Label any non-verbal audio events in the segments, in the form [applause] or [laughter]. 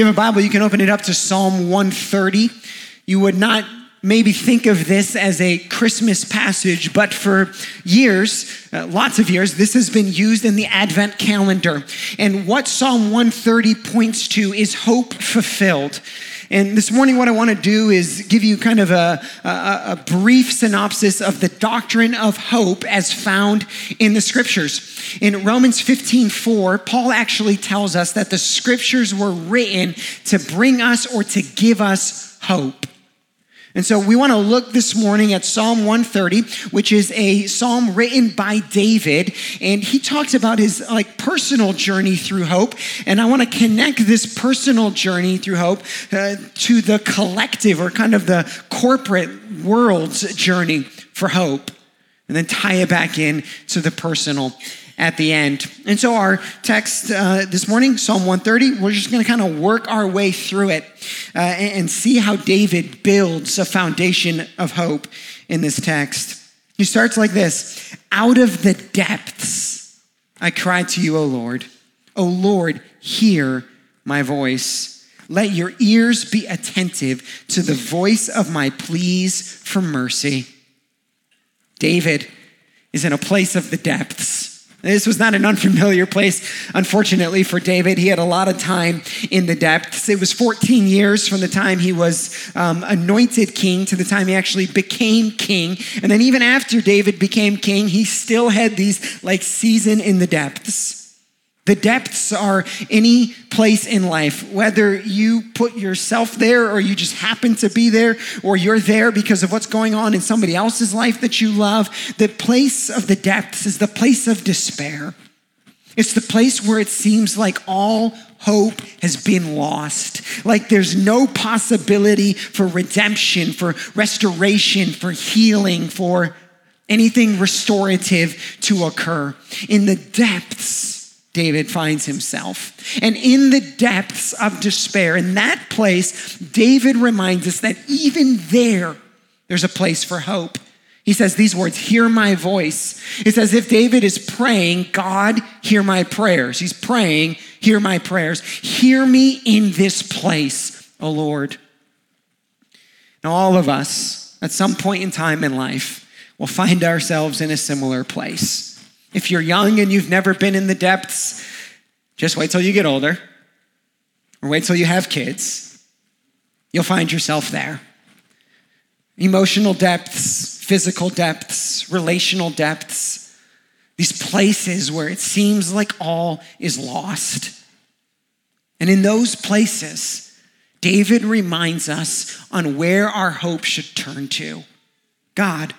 you have a Bible, you can open it up to Psalm 130. You would not maybe think of this as a Christmas passage, but for years, uh, lots of years, this has been used in the Advent calendar. And what Psalm 130 points to is hope fulfilled. And this morning, what I want to do is give you kind of a, a, a, brief synopsis of the doctrine of hope as found in the scriptures. In Romans 15 4, Paul actually tells us that the scriptures were written to bring us or to give us hope. And so we want to look this morning at Psalm 130, which is a psalm written by David, and he talks about his like personal journey through hope. And I want to connect this personal journey through hope uh, to the collective or kind of the corporate world's journey for hope, and then tie it back in to the personal at the end. And so, our text uh, this morning, Psalm 130, we're just going to kind of work our way through it uh, and, and see how David builds a foundation of hope in this text. He starts like this Out of the depths, I cry to you, O Lord. O Lord, hear my voice. Let your ears be attentive to the voice of my pleas for mercy. David is in a place of the depths. This was not an unfamiliar place, unfortunately, for David. He had a lot of time in the depths. It was 14 years from the time he was um, anointed king to the time he actually became king. And then, even after David became king, he still had these like season in the depths. The depths are any place in life, whether you put yourself there or you just happen to be there or you're there because of what's going on in somebody else's life that you love. The place of the depths is the place of despair. It's the place where it seems like all hope has been lost. Like there's no possibility for redemption, for restoration, for healing, for anything restorative to occur. In the depths, David finds himself. And in the depths of despair, in that place, David reminds us that even there, there's a place for hope. He says these words, hear my voice. It's as if David is praying, God, hear my prayers. He's praying, hear my prayers. Hear me in this place, O Lord. Now, all of us, at some point in time in life, will find ourselves in a similar place. If you're young and you've never been in the depths, just wait till you get older or wait till you have kids. You'll find yourself there. Emotional depths, physical depths, relational depths, these places where it seems like all is lost. And in those places, David reminds us on where our hope should turn to God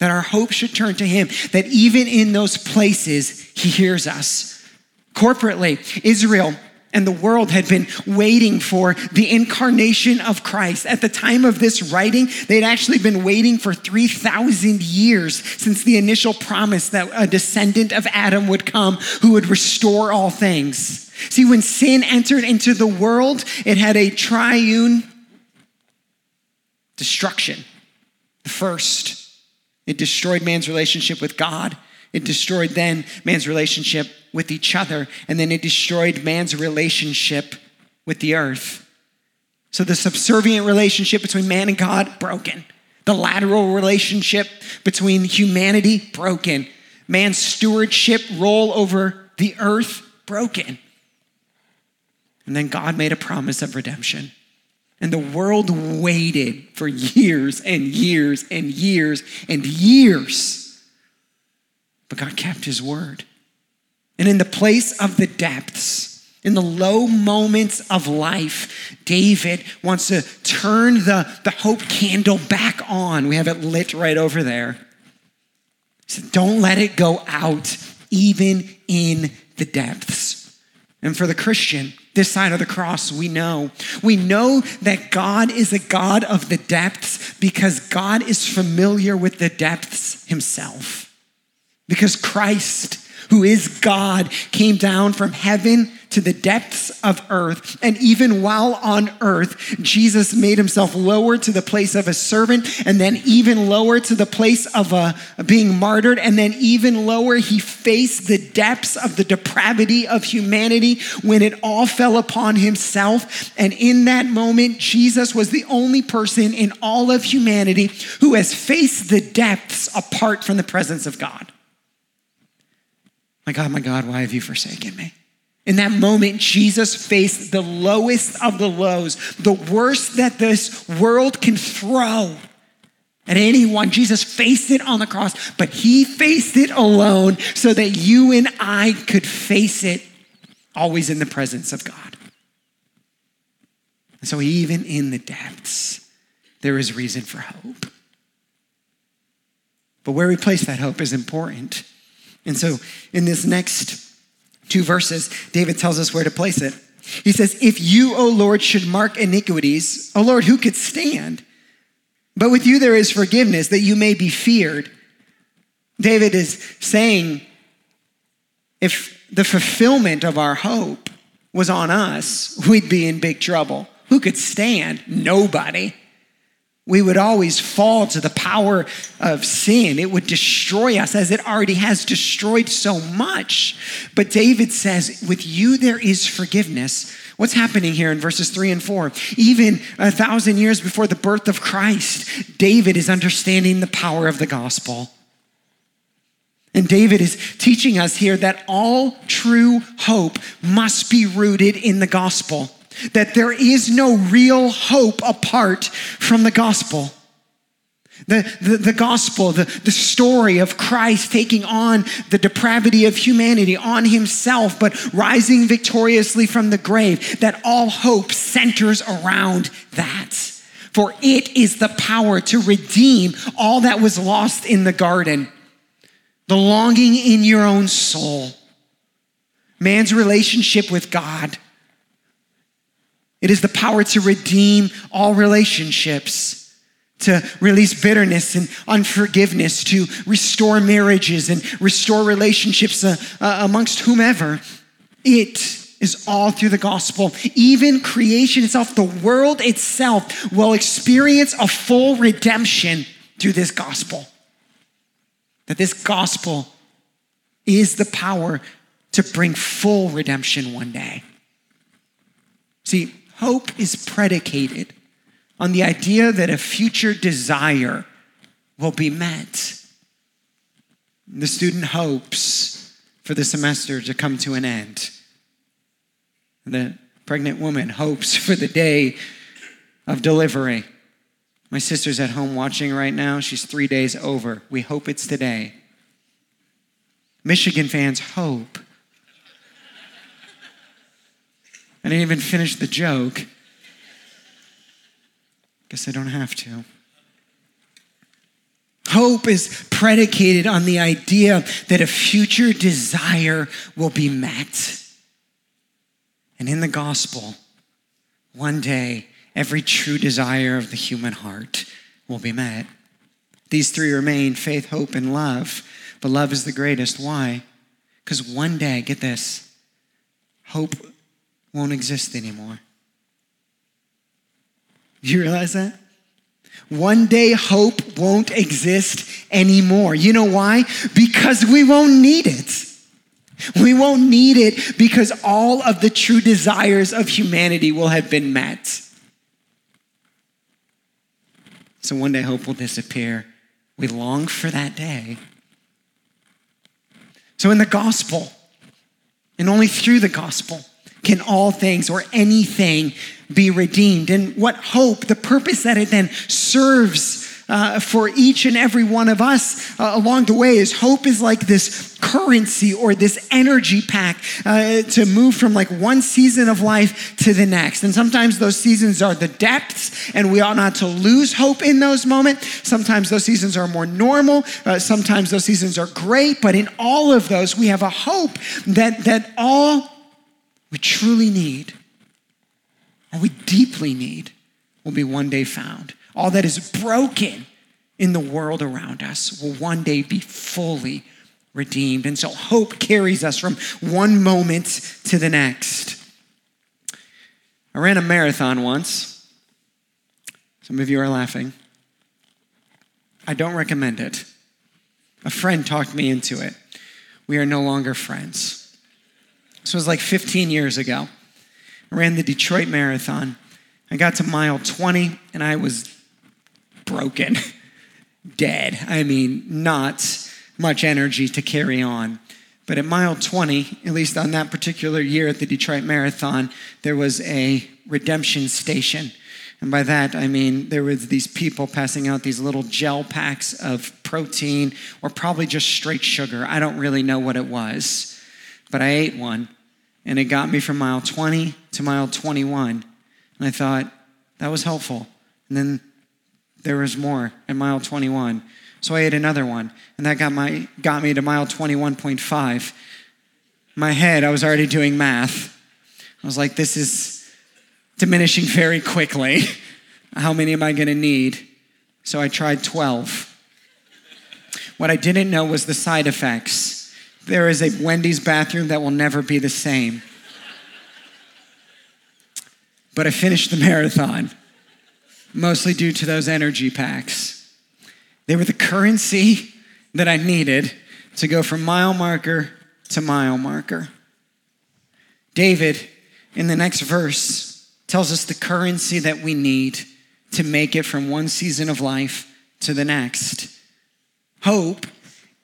that our hope should turn to Him, that even in those places, He hears us. Corporately, Israel and the world had been waiting for the incarnation of Christ. At the time of this writing, they'd actually been waiting for 3,000 years since the initial promise that a descendant of Adam would come who would restore all things. See, when sin entered into the world, it had a triune destruction. The first, it destroyed man's relationship with God. It destroyed then man's relationship with each other. And then it destroyed man's relationship with the earth. So the subservient relationship between man and God, broken. The lateral relationship between humanity, broken. Man's stewardship role over the earth, broken. And then God made a promise of redemption. And the world waited for years and years and years and years. But God kept his word. And in the place of the depths, in the low moments of life, David wants to turn the, the hope candle back on. We have it lit right over there. He said, Don't let it go out, even in the depths. And for the Christian, this side of the cross, we know. We know that God is a God of the depths because God is familiar with the depths himself. Because Christ who is God, came down from heaven to the depths of earth. And even while on earth, Jesus made himself lower to the place of a servant, and then even lower to the place of a, being martyred, and then even lower, he faced the depths of the depravity of humanity when it all fell upon himself. And in that moment, Jesus was the only person in all of humanity who has faced the depths apart from the presence of God. My God, my God, why have you forsaken me? In that moment, Jesus faced the lowest of the lows, the worst that this world can throw at anyone. Jesus faced it on the cross, but he faced it alone so that you and I could face it always in the presence of God. And so, even in the depths, there is reason for hope. But where we place that hope is important. And so, in this next two verses, David tells us where to place it. He says, If you, O Lord, should mark iniquities, O Lord, who could stand? But with you there is forgiveness, that you may be feared. David is saying, if the fulfillment of our hope was on us, we'd be in big trouble. Who could stand? Nobody we would always fall to the power of sin. It would destroy us as it already has destroyed so much. But David says, With you there is forgiveness. What's happening here in verses three and four? Even a thousand years before the birth of Christ, David is understanding the power of the gospel. And David is teaching us here that all true hope must be rooted in the gospel that there is no real hope apart from the gospel. The, the, the, gospel, the, the story of Christ taking on the depravity of humanity on himself, but rising victoriously from the grave, that all hope centers around that. For it is the power to redeem all that was lost in the garden, the longing in your own soul, man's relationship with God it is the power to redeem all relationships, to release bitterness and unforgiveness, to restore marriages and restore relationships uh, uh, amongst whomever. It is all through the gospel. Even creation itself, the world itself, will experience a full redemption through this gospel. That this gospel is the power to bring full redemption one day. See, Hope is predicated on the idea that a future desire will be met. The student hopes for the semester to come to an end. The pregnant woman hopes for the day of delivery. My sister's at home watching right now. She's three days over. We hope it's today. Michigan fans hope I didn't even finish the joke. Guess I don't have to. Hope is predicated on the idea that a future desire will be met. And in the gospel, one day, every true desire of the human heart will be met. These three remain faith, hope, and love. But love is the greatest. Why? Because one day, get this, hope won't exist anymore. Do you realize that? One day hope won't exist anymore. You know why? Because we won't need it. We won't need it because all of the true desires of humanity will have been met. So one day hope will disappear. We long for that day. So in the gospel, and only through the gospel, can all things or anything be redeemed. And what hope, the purpose that it then serves uh, for each and every one of us uh, along the way is hope is like this currency or this energy pack uh, to move from like one season of life to the next. And sometimes those seasons are the depths, and we ought not to lose hope in those moments. Sometimes those seasons are more normal. Uh, sometimes those seasons are great. But in all of those, we have a hope that that all we truly need, and we deeply need, will be one day found. All that is broken in the world around us will one day be fully redeemed. And so hope carries us from one moment to the next. I ran a marathon once. Some of you are laughing. I don't recommend it. A friend talked me into it. We are no longer friends. This was like 15 years ago. I ran the Detroit Marathon. I got to mile 20 and I was broken, [laughs] dead. I mean, not much energy to carry on. But at mile 20, at least on that particular year at the Detroit Marathon, there was a redemption station. And by that, I mean there was these people passing out these little gel packs of protein or probably just straight sugar. I don't really know what it was. But I ate one, and it got me from mile 20 to mile 21. And I thought, that was helpful. And then there was more at mile 21. So I ate another one, and that got, my, got me to mile 21.5. My head, I was already doing math. I was like, this is diminishing very quickly. [laughs] How many am I going to need? So I tried 12. What I didn't know was the side effects. There is a Wendy's bathroom that will never be the same. But I finished the marathon, mostly due to those energy packs. They were the currency that I needed to go from mile marker to mile marker. David, in the next verse, tells us the currency that we need to make it from one season of life to the next. Hope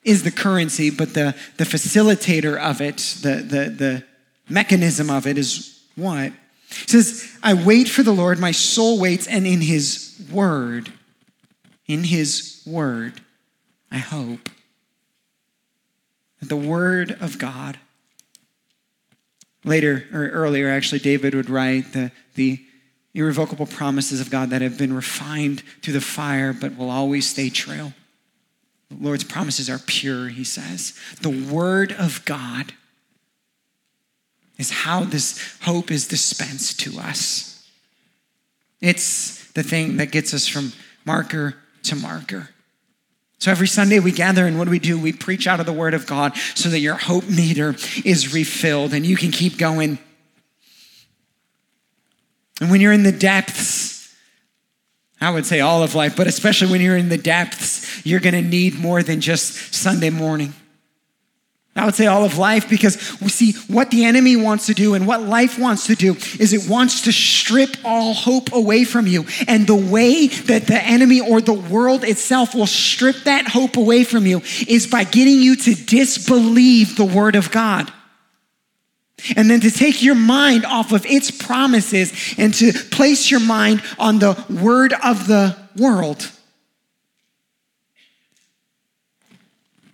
is the currency, but the, the facilitator of it, the, the, the mechanism of it is what? Says, I wait for the Lord, my soul waits, and in his word in His Word, I hope that the Word of God, later or earlier, actually, David would write the, the irrevocable promises of God that have been refined through the fire but will always stay true. The Lord's promises are pure, he says. The Word of God is how this hope is dispensed to us. It's the thing that gets us from marker to marker. So every Sunday we gather, and what do we do? We preach out of the Word of God so that your hope meter is refilled and you can keep going. And when you're in the depths, I would say all of life, but especially when you're in the depths, you're going to need more than just Sunday morning. I would say all of life because we see what the enemy wants to do and what life wants to do is it wants to strip all hope away from you. And the way that the enemy or the world itself will strip that hope away from you is by getting you to disbelieve the word of God. And then to take your mind off of its promises and to place your mind on the word of the world.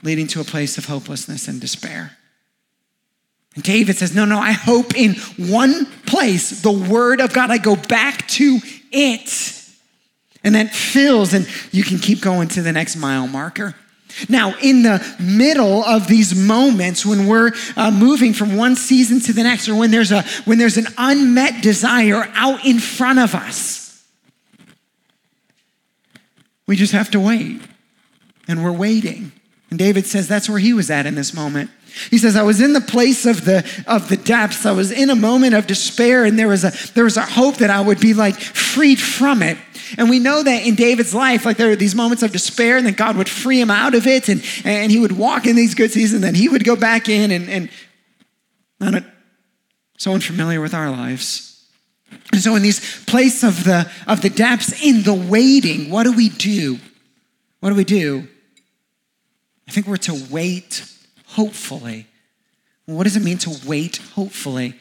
leading to a place of hopelessness and despair. And David says, No, no, I hope in one place, the word of God. I go back to it. And that fills, and you can keep going to the next mile marker. Now, in the middle of these moments when we're uh, moving from one season to the next, or when there's, a, when there's an unmet desire out in front of us, we just have to wait. And we're waiting. And David says that's where he was at in this moment. He says, I was in the place of the, of the depths. I was in a moment of despair, and there was, a, there was a hope that I would be like freed from it. And we know that in David's life, like there are these moments of despair, and then God would free him out of it, and, and he would walk in these good seasons, and then he would go back in, and, and not so unfamiliar with our lives. And so in these place of the of the depths, in the waiting, what do we do? What do we do? I think we're to wait hopefully. What does it mean to wait hopefully?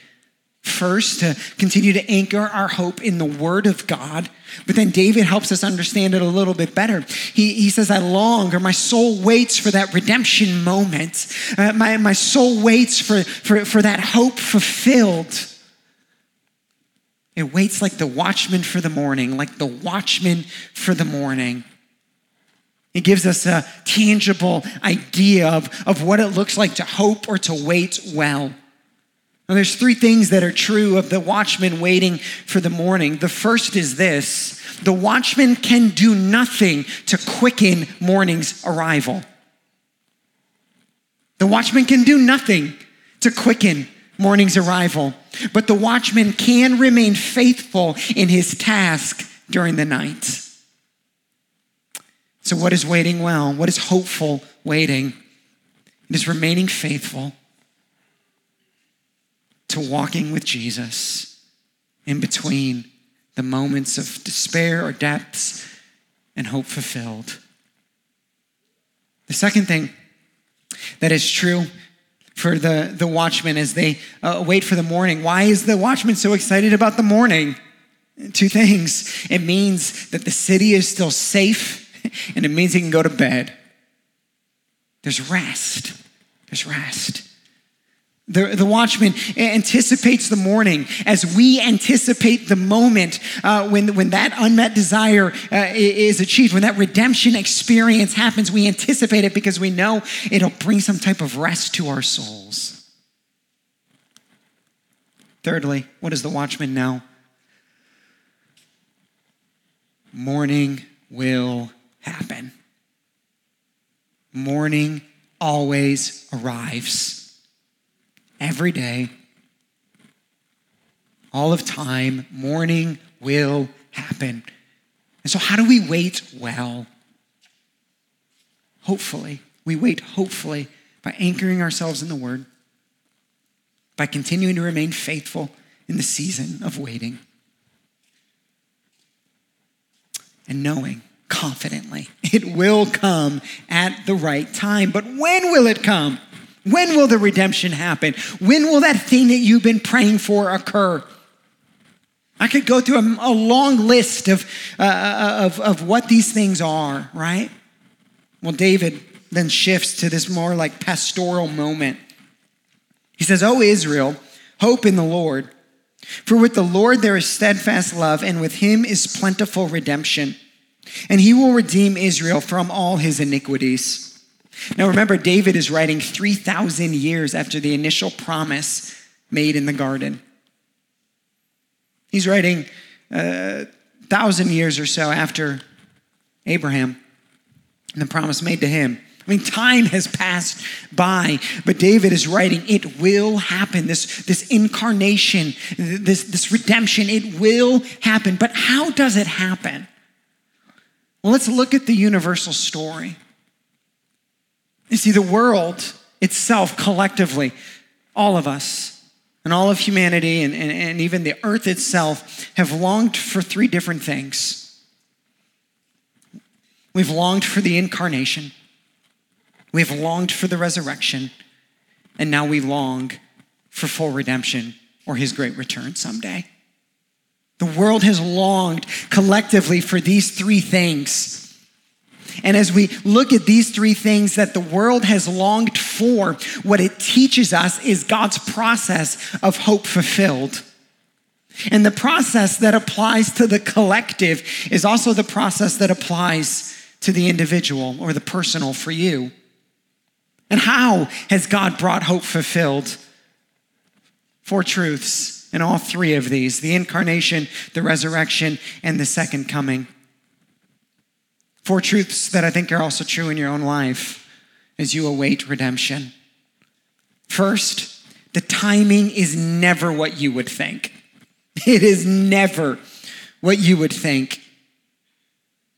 First, to continue to anchor our hope in the Word of God. But then David helps us understand it a little bit better. He, he says, I long, or my soul waits for that redemption moment. Uh, my, my soul waits for, for, for that hope fulfilled. It waits like the watchman for the morning, like the watchman for the morning. It gives us a tangible idea of, of what it looks like to hope or to wait well. Now, there's three things that are true of the watchman waiting for the morning. The first is this the watchman can do nothing to quicken morning's arrival. The watchman can do nothing to quicken morning's arrival, but the watchman can remain faithful in his task during the night. So, what is waiting well? What is hopeful waiting? It is remaining faithful to walking with Jesus in between the moments of despair or depths and hope fulfilled. The second thing that is true for the, the watchmen as they uh, wait for the morning. Why is the watchman so excited about the morning? Two things. It means that the city is still safe, and it means he can go to bed. There's rest. There's rest. The, the watchman anticipates the morning as we anticipate the moment uh, when, when that unmet desire uh, is achieved, when that redemption experience happens. We anticipate it because we know it'll bring some type of rest to our souls. Thirdly, what does the watchman know? Morning will happen. Morning always arrives every day, all of time, morning will happen. And so, how do we wait well? Hopefully, we wait hopefully by anchoring ourselves in the Word, by continuing to remain faithful in the season of waiting, and knowing confidently it will come at the right time. But when will it come? When will the redemption happen? When will that thing that you've been praying for occur? I could go through a, a long list of, uh, uh, of, of what these things are, right? Well, David then shifts to this more like pastoral moment. He says, Oh, Israel, hope in the Lord. For with the Lord there is steadfast love, and with him is plentiful redemption. And he will redeem Israel from all his iniquities. Now remember, David is writing 3,000 years after the initial promise made in the garden. He's writing a uh, thousand years or so after Abraham and the promise made to him. I mean, time has passed by, but David is writing, it will happen. This, this incarnation, this, this redemption, it will happen. But how does it happen? Well, let's look at the universal story. See, the world itself, collectively, all of us, and all of humanity, and, and, and even the earth itself, have longed for three different things. We've longed for the incarnation, we've longed for the resurrection, and now we long for full redemption or his great return someday. The world has longed collectively for these three things. And as we look at these three things that the world has longed for, what it teaches us is God's process of hope fulfilled. And the process that applies to the collective is also the process that applies to the individual or the personal for you. And how has God brought hope fulfilled? Four truths in all three of these the incarnation, the resurrection, and the second coming. Four truths that I think are also true in your own life as you await redemption. First, the timing is never what you would think. [laughs] It is never what you would think.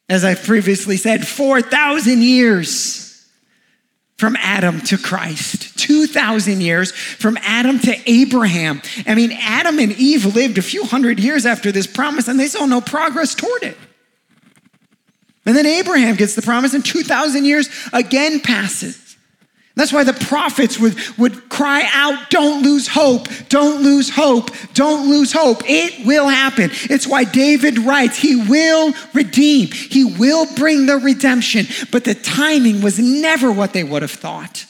As I previously said, 4,000 years from Adam to Christ, 2,000 years from Adam to Abraham. I mean, Adam and Eve lived a few hundred years after this promise and they saw no progress toward it. And then Abraham gets the promise, and 2,000 years again passes. That's why the prophets would, would cry out, Don't lose hope, don't lose hope, don't lose hope. It will happen. It's why David writes, He will redeem, He will bring the redemption. But the timing was never what they would have thought.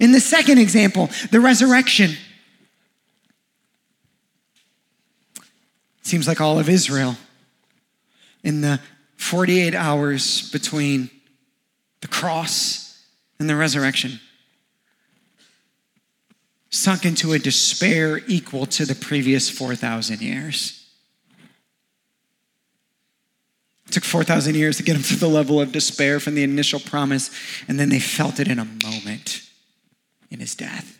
In the second example, the resurrection. Seems like all of Israel in the 48 hours between the cross and the resurrection, sunk into a despair equal to the previous 4,000 years. It took 4,000 years to get them to the level of despair from the initial promise, and then they felt it in a moment in his death.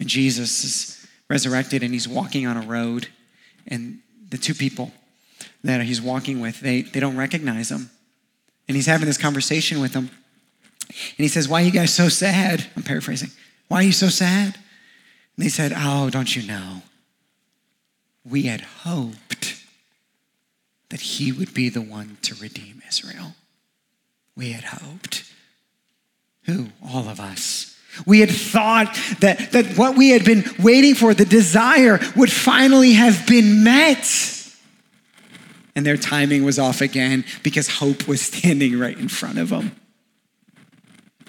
And Jesus is resurrected and he's walking on a road, and the two people that he's walking with, they, they don't recognize him. And he's having this conversation with them. And he says, Why are you guys so sad? I'm paraphrasing. Why are you so sad? And they said, Oh, don't you know? We had hoped that he would be the one to redeem Israel. We had hoped. Who? All of us. We had thought that, that what we had been waiting for, the desire, would finally have been met. And their timing was off again because hope was standing right in front of them.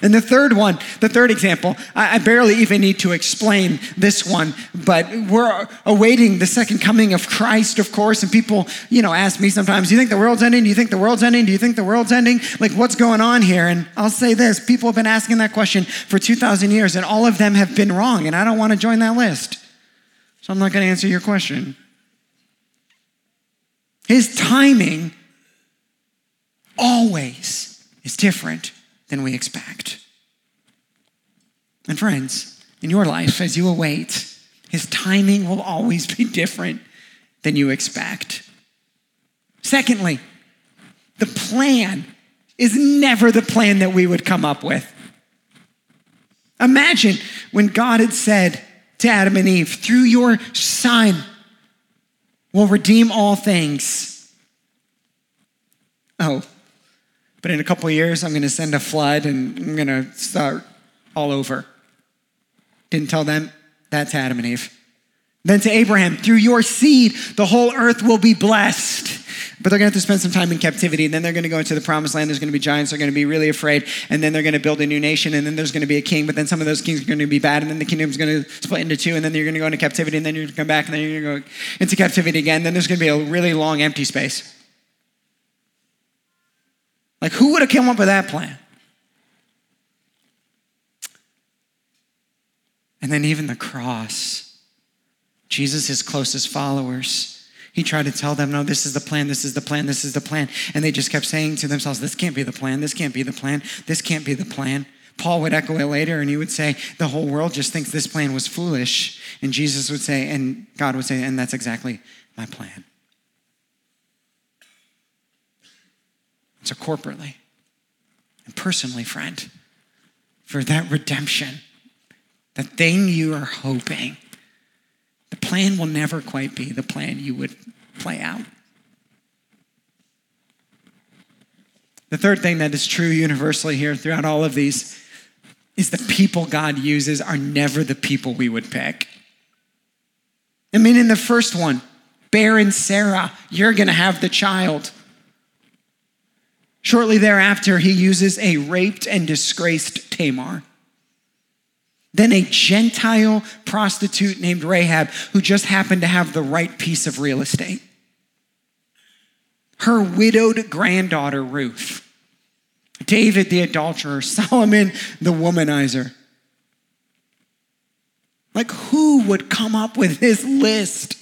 And the third one, the third example, I, barely even need to explain this one, but we're awaiting the second coming of Christ, of course. And people, you know, ask me sometimes, do you think the world's ending? Do you think the world's ending? Do you think the world's ending? Like, what's going on here? And I'll say this people have been asking that question for 2,000 years, and all of them have been wrong. And I don't want to join that list. So I'm not going to answer your question. His timing always is different than we expect. And friends, in your life, as you await, his timing will always be different than you expect. Secondly, the plan is never the plan that we would come up with. Imagine when God had said to Adam and Eve, through your son will redeem all things. Oh, but in a couple years, I'm going to send a flood and I'm going to start all over. Didn't tell them that's Adam and Eve. Then to Abraham, through your seed, the whole earth will be blessed. But they're going to have to spend some time in captivity, and then they're going to go into the promised land. There's going to be giants. They're going to be really afraid, and then they're going to build a new nation, and then there's going to be a king. But then some of those kings are going to be bad, and then the kingdom's going to split into two, and then you're going to go into captivity, and then you're going to come back, and then you're going to go into captivity again. Then there's going to be a really long empty space. Like, who would have come up with that plan? And then even the cross. Jesus, his closest followers, he tried to tell them, no, this is the plan, this is the plan, this is the plan. And they just kept saying to themselves, this can't be the plan, this can't be the plan, this can't be the plan. Paul would echo it later and he would say, the whole world just thinks this plan was foolish. And Jesus would say, and God would say, and that's exactly my plan. So, corporately and personally, friend, for that redemption, that thing you are hoping, the plan will never quite be the plan you would play out. The third thing that is true universally here throughout all of these is the people God uses are never the people we would pick. I mean, in the first one, barren Sarah, you're going to have the child. Shortly thereafter, he uses a raped and disgraced Tamar. Then a Gentile prostitute named Rahab, who just happened to have the right piece of real estate. Her widowed granddaughter, Ruth. David the adulterer, [laughs] Solomon the womanizer. Like, who would come up with this list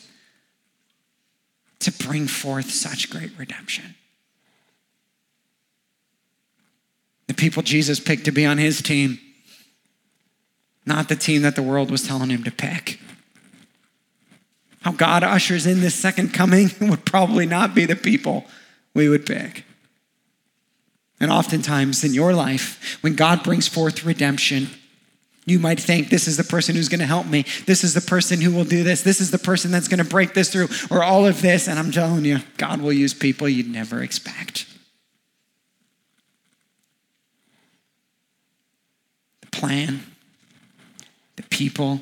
to bring forth such great redemption? The people Jesus picked to be on his team, not the team that the world was telling him to pick. How God ushers in this second coming [laughs] would probably not be the people we would pick. And oftentimes in your life, when God brings forth redemption, you might think this is the person who's going to help me. This is the person who will do this. This is the person that's going to break this through, or all of this. And I'm telling you, God will use people you'd never expect. The plan, people,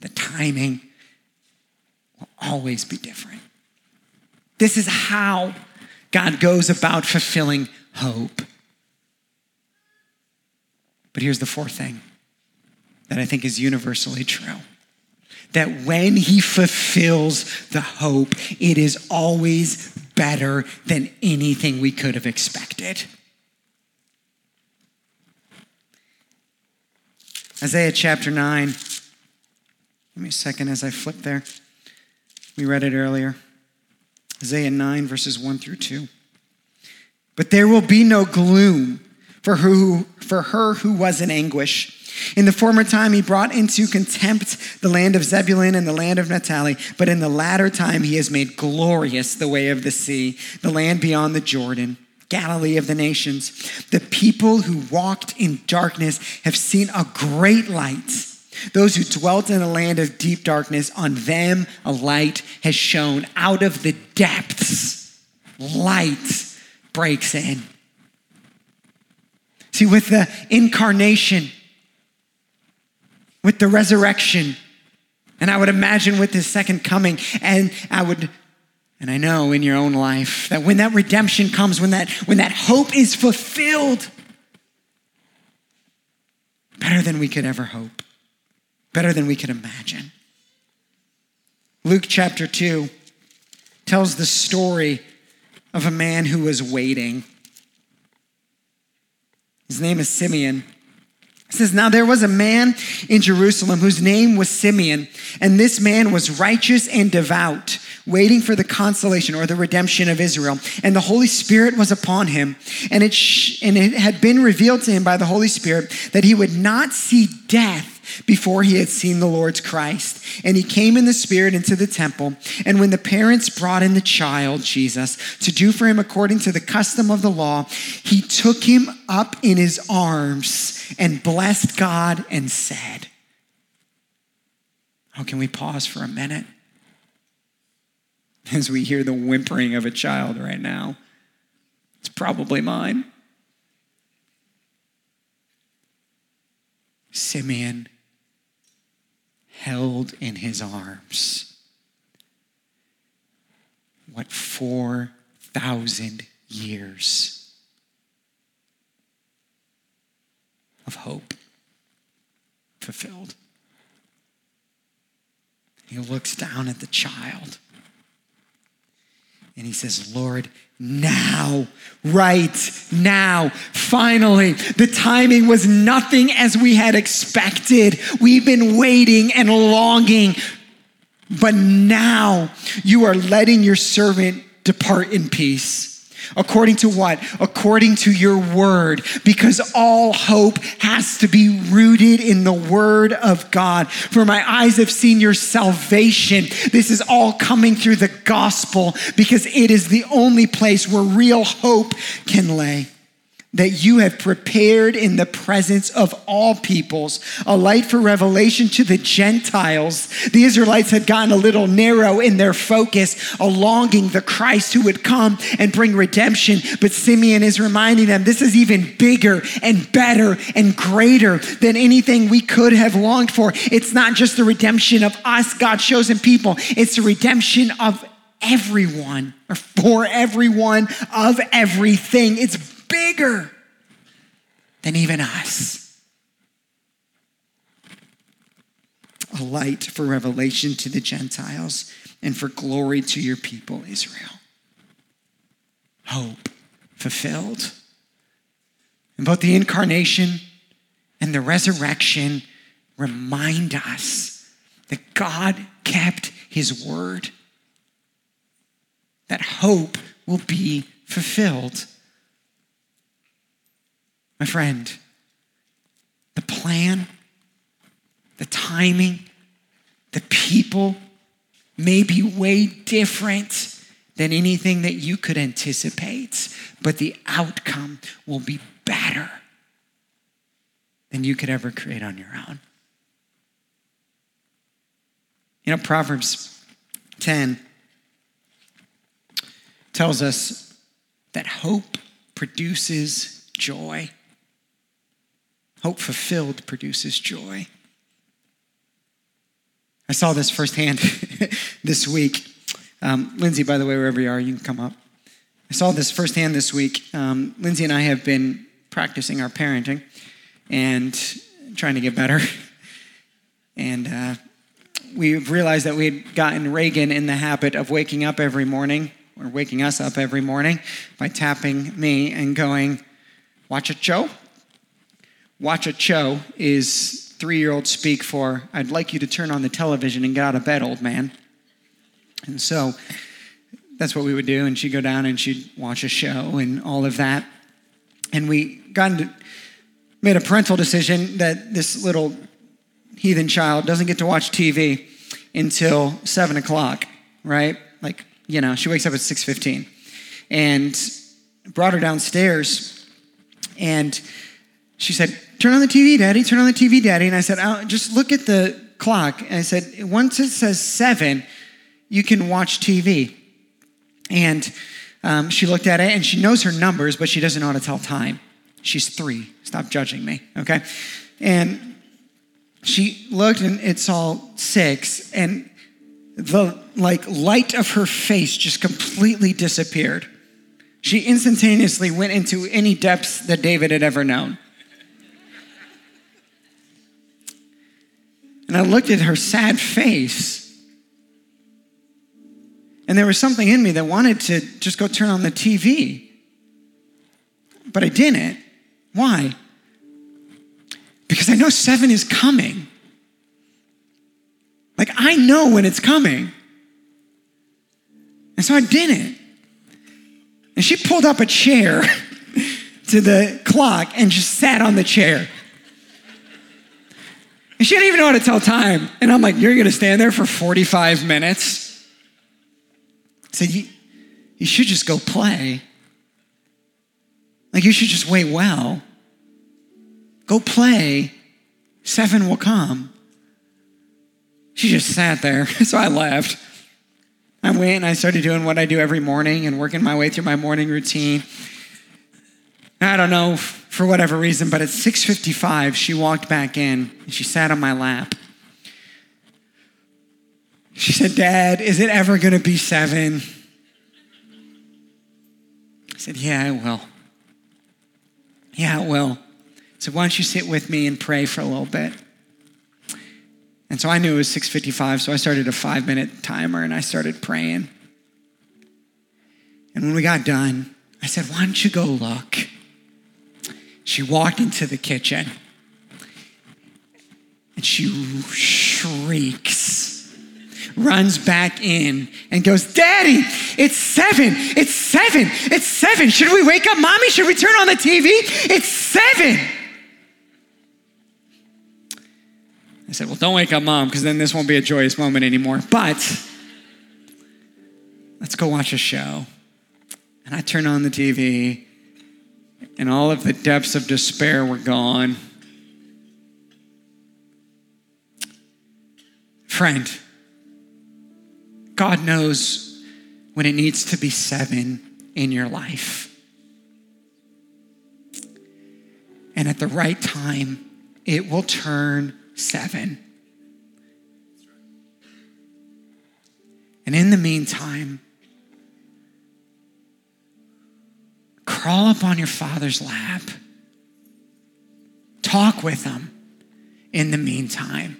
the timing will always be different. This is how God goes about fulfilling hope. But here's the fourth thing that I think is universally true that when he fulfills the hope, it is always better than anything we could have expected. Isaiah chapter 9. Give me a second as I flip there. We read it earlier. Isaiah 9, verses 1 through 2. But there will be no gloom for, who, for her who was in anguish. In the former time, he brought into contempt the land of Zebulun and the land of Naphtali, but in the latter time, he has made glorious the way of the sea, the land beyond the Jordan. Galilee of the nations. The people who walked in darkness have seen a great light. Those who dwelt in a land of deep darkness, on them a light has shone. Out of the depths, light breaks in. See, with the incarnation, with the resurrection, and I would imagine with his second coming, and I would and I know in your own life that when that redemption comes, when that, when that hope is fulfilled, better than we could ever hope, better than we could imagine. Luke chapter 2 tells the story of a man who was waiting. His name is Simeon. It says, Now there was a man in Jerusalem whose name was Simeon, and this man was righteous and devout, waiting for the consolation or the redemption of Israel. And the Holy Spirit was upon him, and it, sh- and it had been revealed to him by the Holy Spirit that he would not see death before he had seen the Lord's Christ. And he came in the Spirit into the temple. And when the parents brought in the child, Jesus, to do for him according to the custom of the law, he took him up in his arms and blessed God and said, Oh, can we pause for a minute? As we hear the whimpering of a child right now, it's probably mine. Simeon held in his arms what 4,000 years of hope fulfilled. He looks down at the child and he says, Lord, now, right now, finally, the timing was nothing as we had expected. We've been waiting and longing, but now you are letting your servant depart in peace. According to what? According to your word, because all hope has to be rooted in the word of God. For my eyes have seen your salvation. This is all coming through the gospel because it is the only place where real hope can lay that you have prepared in the presence of all peoples, a light for revelation to the Gentiles. The Israelites had gotten a little narrow in their focus, a longing the Christ who would come and bring redemption. But Simeon is reminding them this is even bigger and better and greater than anything we could have longed for. It's not just the redemption of us, God's chosen people, it's the redemption of everyone or for everyone of everything. It's bigger than even us. A light for revelation to the Gentiles and for glory to your people, Israel. Hope fulfilled. And both the incarnation and the resurrection remind us that God kept his word, that hope will be fulfilled. My friend, the plan, the timing, the people may be way different than anything that you could anticipate, but the outcome will be better than you could ever create on your own. You know, Proverbs 10 tells us that hope produces joy. Hope fulfilled produces joy. I saw this firsthand [laughs] this week. Um, Lindsay, by the way, wherever you are, you can come up. I saw this firsthand this week. Um, Lindsay and I have been practicing our parenting and trying to get better. [laughs] And uh, we've realized that we had gotten Reagan in the habit of waking up every morning, or waking us up every morning, by tapping me and going, Watch it, Joe. Watch a show is three year old speak for, I'd like you to turn on the television and get out of bed, old man. And so that's what we would do. And she'd go down and she'd watch a show and all of that. And we got into, made a parental decision that this little heathen child doesn't get to watch TV until seven o'clock, right? Like, you know, she wakes up at 6.15 and brought her downstairs and she said, turn on the TV, daddy, turn on the TV, daddy. And I said, just look at the clock. And I said, once it says seven, you can watch TV. And um, she looked at it and she knows her numbers, but she doesn't know how to tell time. She's three. Stop judging me, okay? And she looked and it saw six, and the like light of her face just completely disappeared. She instantaneously went into any depths that David had ever known. And I looked at her sad face. And there was something in me that wanted to just go turn on the TV. But I didn't. Why? Because I know seven is coming. Like, I know when it's coming. And so I didn't. And she pulled up a chair [laughs] to the clock and just sat on the chair. And she didn't even know how to tell time. And I'm like, You're going to stand there for 45 minutes? I said, you, should just go play. Like, you should just wait well. Go play. Seven will come. She just sat there. [laughs] So I left. I went and I started doing what I do every morning and working my way through my morning routine. I don't know for whatever reason, but at 6:55 she walked back in and she sat on my lap. She said, "Dad, is it ever going to be 7?" I said, "Yeah, it will." Yeah, it will. So why don't you sit with me and pray for a little bit? And so I knew it was 6:55, so I started a 5-minute timer and I started praying. And when we got done, I said, "Why don't you go look?" She walked into the kitchen and she shrieks, runs back in, and goes, Daddy, it's seven, it's seven, it's seven. Should we wake up mommy? Should we turn on the TV? It's seven. I said, Well, don't wake up mom, because then this won't be a joyous moment anymore. But let's go watch a show. And I turn on the TV, and all of the depths of despair were gone. Friend, God knows when it needs to be seven in your life. And at the right time, it will turn seven. And in the meantime, crawl up on your father's lap. Talk with him in the meantime.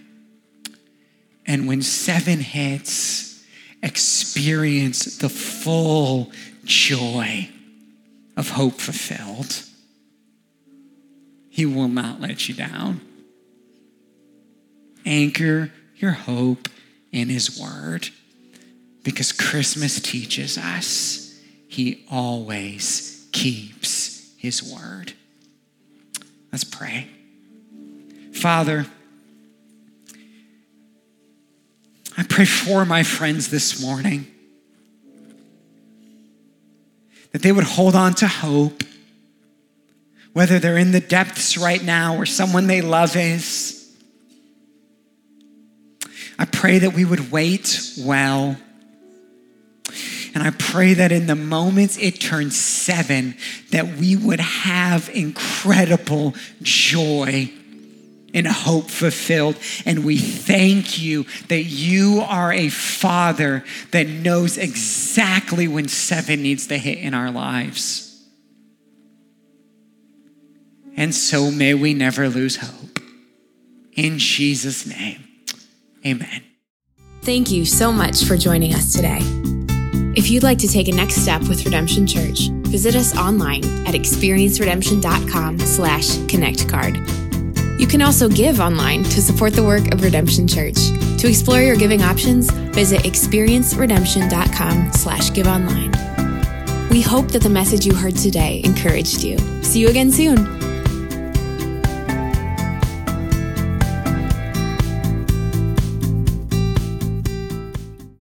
And when seven hits, experience the full joy of hope fulfilled. He will not let you down. Anchor your hope in His Word because Christmas teaches us He always keeps His Word. Let's pray. Father, I pray for my friends this morning that they would hold on to hope, whether they're in the depths right now or someone they love is. I pray that we would wait well. And I pray that in the moments it turns seven, that we would have incredible joy and hope fulfilled. And we thank you that you are a father that knows exactly when seven needs to hit in our lives. And so may we never lose hope. In Jesus' name. Amen. Thank you so much for joining us today. If you'd like to take a next step with Redemption Church, visit us online at experienceredemption.com slash connectcard. You can also give online to support the work of Redemption Church. To explore your giving options, visit experienceredemption.com slash give online. We hope that the message you heard today encouraged you. See you again soon.